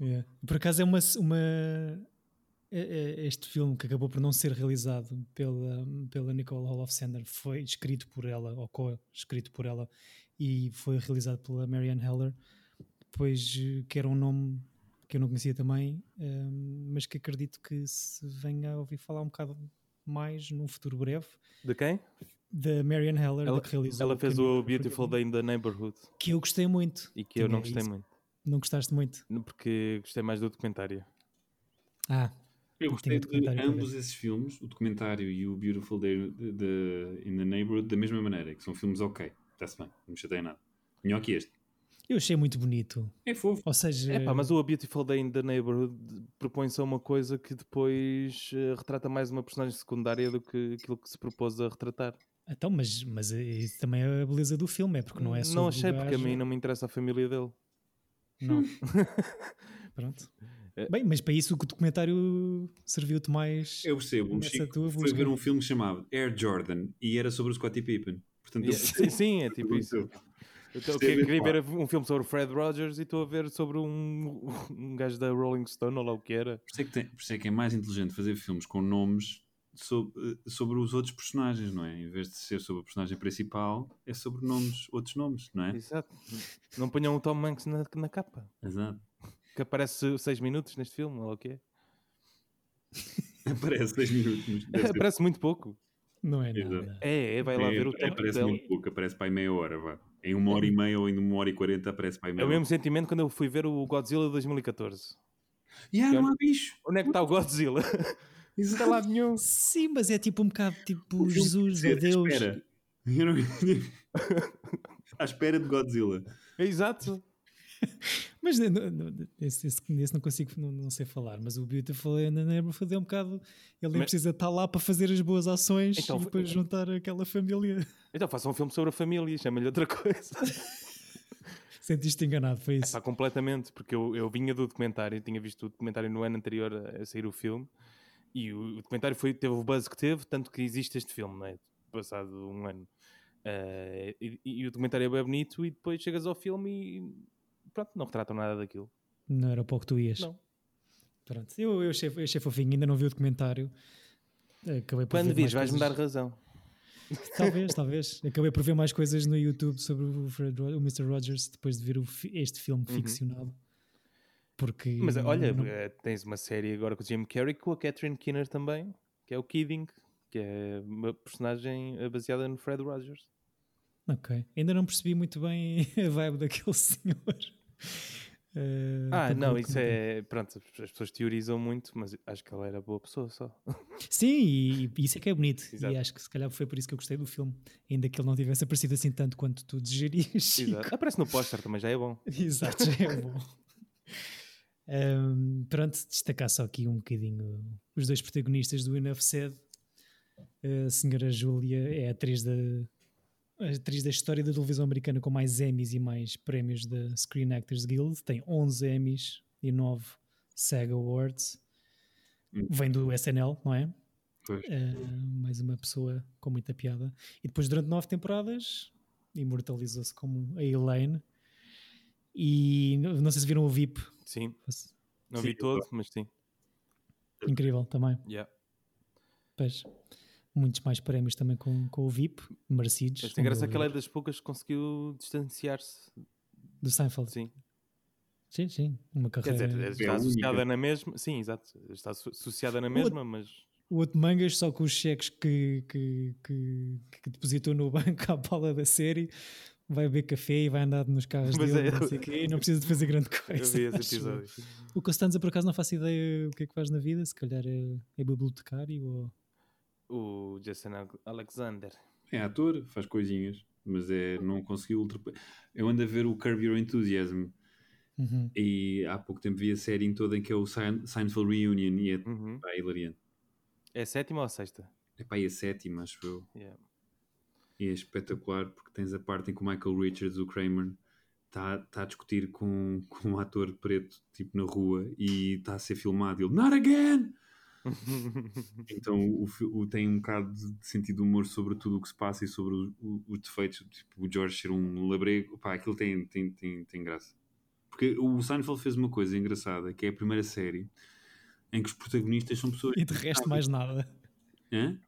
Yeah. Por acaso é uma. uma este filme que acabou por não ser realizado pela, pela Nicole Hall of Sender foi escrito por ela, ou co-escrito por ela, e foi realizado pela Marianne Heller, pois eh, que era um nome que eu não conhecia também, eh, mas que acredito que se venha a ouvir falar um bocado mais num futuro breve, De quem? da Marianne Heller, Ela, que realizou ela fez o para Beautiful Day in the Neighborhood que eu gostei muito. e que eu não Tinha gostei isso. muito. Não gostaste muito? Porque gostei mais do documentário. Ah, Eu gostei de ambos esses filmes, o documentário e o Beautiful Day de, de- in the Neighborhood, da mesma maneira, que são filmes ok, está-se bem, não me chateia nada. Melhor que este. eu achei muito bonito. É fofo. Ou seja, É pá, mas o A Beautiful Day in the Neighborhood propõe-se a uma coisa que depois eh, retrata mais uma personagem secundária do que aquilo que se propôs a retratar. então, mas, mas isso também é a beleza do filme, é porque não é sobre Não achei, porque a mim não me interessa a família dele. Não. Pronto. É. Bem, mas para isso o documentário serviu-te mais. Eu percebo, Chico tua foi ver um filme chamado Air Jordan e era sobre o Scottie Pippen. Portanto, eu Sim, sim, é tipo isso. Eu que- queria ver ver um filme sobre o Fred Rogers e estou a ver sobre um, um gajo da Rolling Stone ou lá o que era. Por isso, é que tem- por isso é que é mais inteligente fazer filmes com nomes sobre, sobre os outros personagens, não é? Em vez de ser sobre a personagem principal, é sobre nomes, outros nomes, não é? Exato. Não ponham o Tom Hanks na, na capa. Exato. Que aparece 6 minutos neste filme, ou o quê? Aparece 10 minutos. Aparece muito pouco. Não é nada. É, é vai lá É, ver o tempo Aparece dela. muito pouco, aparece para aí meia hora, vá. Em uma hora e meia ou em uma hora e quarenta aparece para aí É meia o hora. mesmo sentimento quando eu fui ver o Godzilla de 2014. Yeah, não há bicho. Onde é que está o Godzilla? Não está lá nenhum. Sim, mas é tipo um bocado tipo O Jesus, à Deus. espera. Eu não- à espera de Godzilla. É exato. Mas não- não- esse, esse, esse não consigo, não, não sei falar. Mas o Beautiful and the Neighborhood é um bocado. Ele nem Mas- precisa estar lá para fazer as boas ações Então, e depois juntar aquela família. Então faça um filme sobre a família, chama-lhe outra coisa. Sentiste enganado, foi isso. Está completamente, porque eu, eu vinha do documentário, tinha visto o documentário no ano anterior a, a sair o filme, e o, o documentário foi, teve o buzz que teve, tanto que existe este filme, não é? Passado um ano. Eh, e, e o documentário é bem bonito, e depois chegas ao filme e pronto, não retratam nada daquilo. Não era para o que tu ias. Não. Pronto. Eu, eu, achei, eu achei fofinho, ainda não vi o documentário. Acabei por Quando vires, mais vais-me dar razão. Talvez, talvez. Acabei por ver mais coisas no YouTube sobre o, Fred, o Mr. Rogers depois de ver o este filme Uhum. ficcionado. Porque. Mas olha, não- eh, tens uma série agora com o Jim Carrey, com a Catherine Keener também, que é o Kidding, que é uma personagem eh, baseada no Fred Rogers. Ok. Ainda não percebi muito bem a vibe daquele senhor. Eh, Ah, tanto não, isso é. Pronto, as pessoas teorizam muito, mas acho que ela era boa pessoa só. Sim, e, e isso é que é bonito. Exato. E acho que se calhar foi por isso que eu gostei do filme. Ainda que ele não tivesse aparecido assim tanto quanto tu desejarias. Exato. Aparece no póster também, já é bom. Exato, já é bom. Ahm, pronto, destacar só aqui um bocadinho os dois protagonistas do Enough Said. A senhora Júlia é a atriz da, atriz da história da televisão americana com mais Emmys e mais prémios da Screen Actors Guild. Tem 11 Emmys e 9 SAG Awards. Hum. Vem do SNL, não é? Pois. Uh, mais uma pessoa com muita piada. E depois, durante nove temporadas, imortalizou-se como a Elaine. E não não sei se viram o VIP. Sim, não Sim, vi todo, mas sim. Incrível também. Yeah. Pois, muitos mais prémios também com, com o VIP, merecidos. Tem graça Um que ela é das poucas que conseguiu distanciar-se. Do Seinfeld. Sim. Sim, sim. Uma Quer carreira. dizer, É está a associada na mesma. Sim, exato. Está asso- associada na mesma, mas. O outro mangas, só com os cheques que, que, que, que depositou no banco à pala da série, vai beber café e vai andar nos carros Mas dele, é- não sei o quê, e não precisa de fazer grande Eu coisa. vi esse eu. episódio. O Costanza, por acaso, não faço ideia o que é que faz na vida. Se calhar é, é bibliotecário ou. O Jason Al- Alexander. É ator, faz coisinhas, mas é, não conseguiu ultrapassar. Eu ando a ver o Curb Your Enthusiasm Uhum. e há pouco tempo vi a série em toda em que é o Sein- Seinfeld Reunion e é Uhum. pá, hilariante. É a sétima ou a sexta? É pá, e a sétima, acho eu. Yeah. E é espetacular porque tens a parte em que o Michael Richards, o Kramer, está tá a discutir com, com um ator preto, tipo na rua, e está a ser filmado. E ele, Not again! Então o, o- tem um bocado de sentido de humor sobre tudo o que se passa e sobre os defeitos, tipo o George ser um labrego. Pá, aquilo tem, tem, tem, tem graça. Porque o Seinfeld fez uma coisa engraçada, que é a primeira série em que os protagonistas são pessoas. E de resto, mais nada. Hã?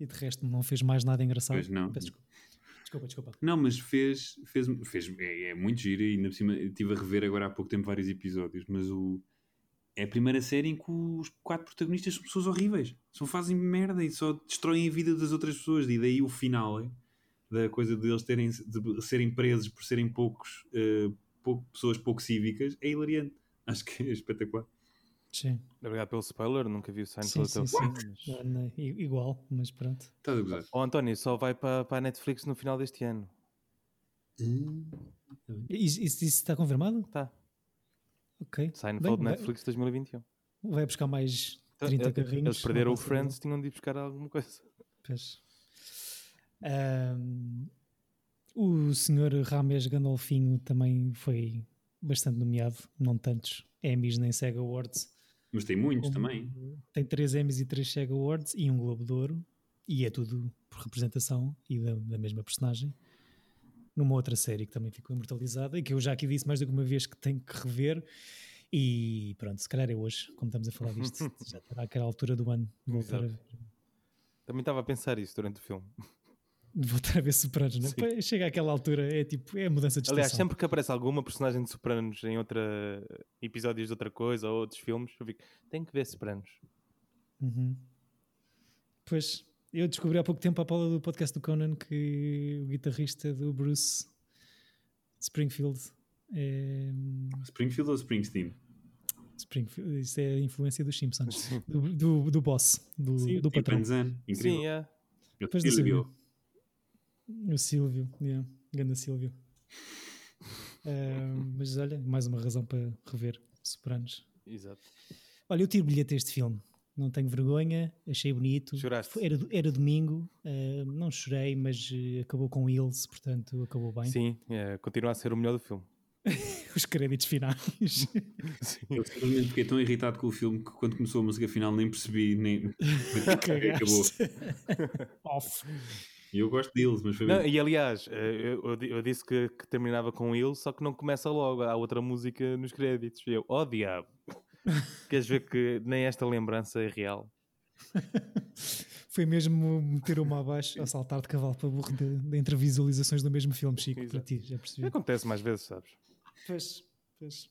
E de resto, não fez mais nada engraçado. Pois não. Peço desculpa. Desculpa, desculpa. Não, mas fez, fez, fez é, é muito giro e ainda por cima estive a rever agora há pouco tempo vários episódios, mas o é a primeira série em que os quatro protagonistas são pessoas horríveis, só fazem merda e só destroem a vida das outras pessoas e daí o final é, da coisa deles terem de serem presos por serem poucos pouco- pessoas pouco cívicas é hilariante. Acho que é espetacular. Sim, Obrigado pelo spoiler, nunca vi o sim, Seinfeld sim. até sim. o fim. mas- Não, não, i- igual, mas pronto. Estás a gozar? Oh, António, só vai para, para a Netflix no final deste ano. Isso, isso- isso está confirmado? Tá. Ok. Seinfeld Bem, vai- Netflix 2021. Vai buscar mais Então, 30 eh, carrinhos. Eles perderam o passa Friends, tinham de ir buscar alguma coisa. Pois. Ahm, o senhor Rames Gandolfinho também foi bastante nomeado, não tantos Emmys nem SEG Awards. Mas tem muitos Como- também. Tem três Emmys e três SEG Awards e um Globo de Ouro. E é tudo por representação e da, da mesma personagem. Numa outra série que também ficou imortalizada e que eu já aqui disse mais do que uma vez que tenho que rever. E pronto, se calhar é hoje, como estamos a falar disto, já terá aquela altura do ano de voltar a ver. Também estava a pensar isso durante o filme. voltar a ver Sopranos, não é? Chega àquela altura, é tipo, é a mudança de Aliás, estação. sempre que aparece alguma personagem de Sopranos em outra episódios de outra coisa ou outros filmes, eu fico, tenho que ver Sopranos. Uhum. Pois, eu descobri há pouco tempo à pala do podcast do Conan que o guitarrista do Bruce Springfield é. Springfield ou Springsteen? Springfield, isso é a influência dos Simpsons, do, do, do boss, do, Sim, do patrão. Incrível. Sim, é. Não Silvio. O Silvio, yeah. ganda Silvio. Ah, mas olha, mais uma razão para rever Sopranos. Exato. Olha, eu tiro bilhete a este filme. Não tenho vergonha, achei bonito. Choraste? Era, era domingo, ah, não chorei, mas eh, acabou com Ilse, portanto acabou bem. Sim, é, continua a ser o melhor do filme. Os créditos finais. Sim. Eu simplesmente fiquei tão irritado com o filme que quando começou a música final nem percebi, nem. Acabou. Off. E eu gosto deles, mas foi Não, e aliás, eh, eu, eu di- eu disse que, que terminava com ele, só que não começa logo. Há outra música nos créditos. Eu, oh diabo! Queres ver que nem esta lembrança é real? Foi mesmo meter uma abaixo a saltar de cavalo para burro de, de entre visualizações do mesmo filme, Chico, para Exato. ti, já percebi. Acontece mais vezes, sabes? Pois, pois.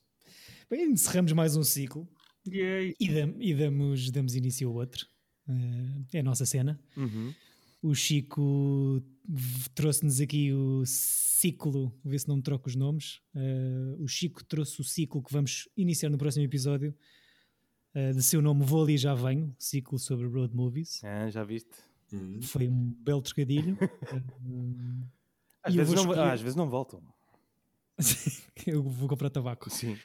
Bem, encerramos mais um ciclo Yay! e, dam- e damos, damos início ao outro. Eh, é a nossa cena. Uhum. O Chico trouxe-nos aqui o ciclo, vê se não me troco os nomes. Eh, o Chico trouxe o ciclo que vamos iniciar no próximo episódio. eh, de seu nome Vou Ali Já Venho, ciclo sobre road movies. Ah, já viste? Uhum. Foi um belo trocadilho. Eh, Às vezes, vou não, escolher- ah, às vezes não voltam. eu vou comprar tabaco. Sim.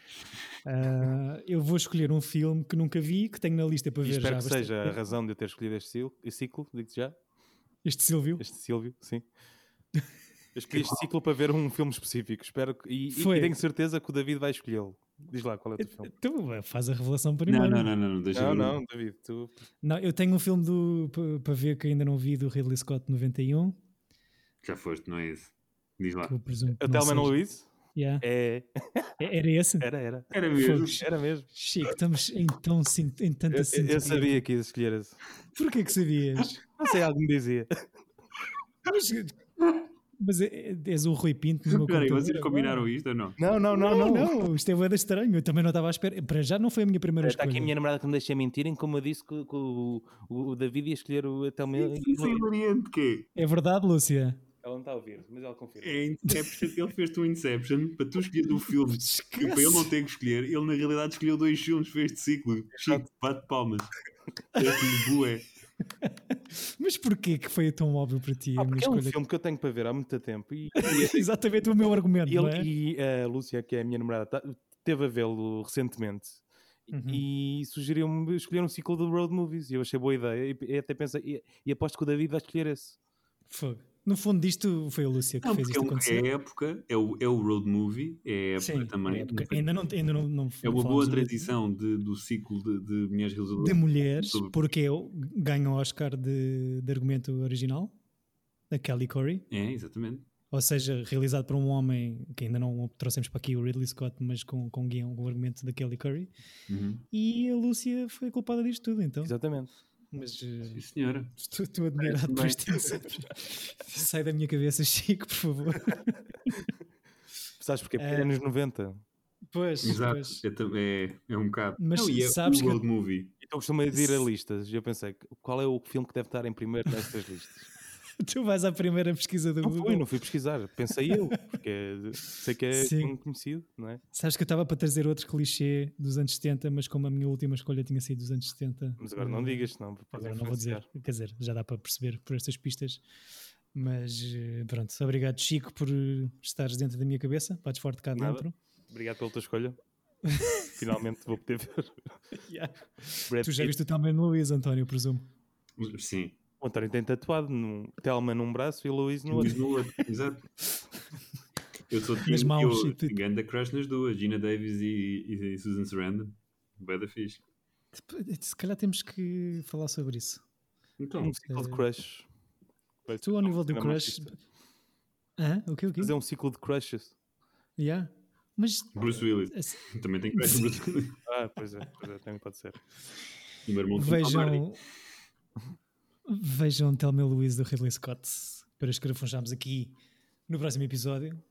Ah, eu vou escolher um filme que nunca vi, que tenho na lista para E ver já. espero há que bastante seja a razão de eu ter escolhido este ciclo, este ciclo digo-te já. Este Silvio. Este Silvio, sim. Eu escolhi este ciclo para ver um filme específico. Espero que, e, e tenho certeza que o David vai escolhê-lo. Diz lá qual é o teu filme. Tu eh, faz a revelação primeiro. não, não, não, não, deixa Não, eu- não, David, tu. Não, eu tenho um filme do, pa- para ver que ainda não vi do Ridley Scott 91. Já foste, não é esse? Diz lá. Que eu presumo que A não Thelma seja. Louise? Yeah. É. É- Era esse? Era, era. Era mesmo. Era mesmo. Chico, estamos em, tão, em tanta Eu, sintonia. eu sabia que ia escolher esse. Porquê que sabias? Não sei, algo me dizia. mas mas é- é- és o Rui Pinto no meu Peraí, computador vocês combinaram isto ou não? Não, não, Não, não, isto é de estranho. Eu também não estava à espera. Para já não foi a minha primeira Está escolha. aqui a minha namorada que me deixa mentirem, como eu disse que, que o, o, o David ia escolher o até o meu. Isso é hilariante? É verdade, Lúcia? Ela não está a ouvir, mas ela confirma. É Inception. Ele fez-te um Inception para tu escolher um filme que para ele não ter que escolher. Ele na realidade escolheu dois filmes para este ciclo. Chico, bate palmas. Este bué. Mas porquê que foi tão óbvio para ti a Ah, porque é um escolha? filme que eu tenho para ver há muito tempo e, Exatamente o meu argumento, e, não ele, é? e a Lúcia, que é a minha namorada, tá- teve a vê-lo recentemente Uhum. e sugeriu-me escolher um ciclo de road movies e eu achei boa ideia e, e até pensei, e, e aposto que o David vai escolher esse. Fogo. No fundo disto foi a Lúcia que Não, fez é, isto um, acontecer. é época, é o, é o road movie, é época Sim, também. é época. Ainda não, ainda não, não É uma boa transição de- do ciclo de, de mulheres de realizadoras. mulheres, Sobre- porque eu ganho o Oscar de, de argumento original, da Kelly Corey. É, exatamente. Ou seja, realizado por um homem que ainda não trouxemos para aqui, o Ridley Scott, mas com, com guião, com o argumento da Kelly Curry. Uhum. E a Lúcia foi culpada disto tudo, então. Exatamente. Mas eh, Sim, senhora. estou, estou admirado por este Inception. Sai da minha cabeça, Chico, por favor. Sabes porque? Porque É. anos 90. Pois, Exato. pois. É, tam- é, é um bocado. Mas não, e é sabes que- movie. Então costumo ir a listas e eu pensei, qual é o filme que deve estar em primeiro nestas listas? Tu vais à primeira pesquisa do Não Google. fui, não fui pesquisar. Pensei eu, porque é- sei que é Sim. conhecido, não é? Sabes que eu estava para trazer outro clichê dos anos 70, mas como a minha última escolha tinha sido dos anos 70. Mas agora não eh, digas, senão pode Agora não vou dizer, quer dizer, já dá para perceber por estas pistas. Mas eh, pronto, obrigado Chico por eh, estares dentro da minha cabeça, bates forte cá Nada. dentro. Obrigado pela tua escolha. Finalmente vou poder ver. Yeah. Tu já viste o também no Luís, António, presumo. Sim. O António tem tatuado num, Telma num braço e Luís no outro. Luís no outro. Exato. Eu sou eu e ganda crush nas duas, Gina Davis e, e, e Susan Sarandon. Bué da fixe. Se calhar temos que falar sobre isso. Então, Um ciclo de Eh, crush. Vai Tu, ao nível do crush. Hã? O quê? O quê? Fazer um ciclo de crushes. Yeah. Mas Bruce Willis. assim, Também tem crush no Bruce Willis. Ah, pois é, pois é, também pode ser. E o meu irmão vejam. Vejam Thelma e Louise do Ridley Scott, para escarafuncharmos aqui no próximo episódio.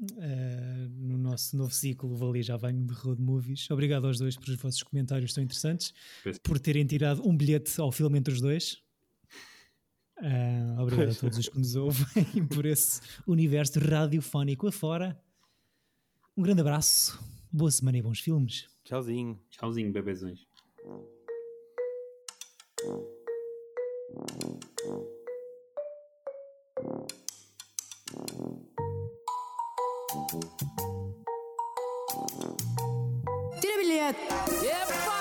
Uh, no nosso novo ciclo Valia Já Venho de Road Movies. Obrigado aos dois pelos vossos comentários tão interessantes, por terem tirado um bilhete ao filme entre os dois. Uh, obrigado a todos os que nos ouvem por esse universo radiofónico afora. Um grande abraço, boa semana e bons filmes. Tchauzinho. Tchauzinho, bebezões. Tira!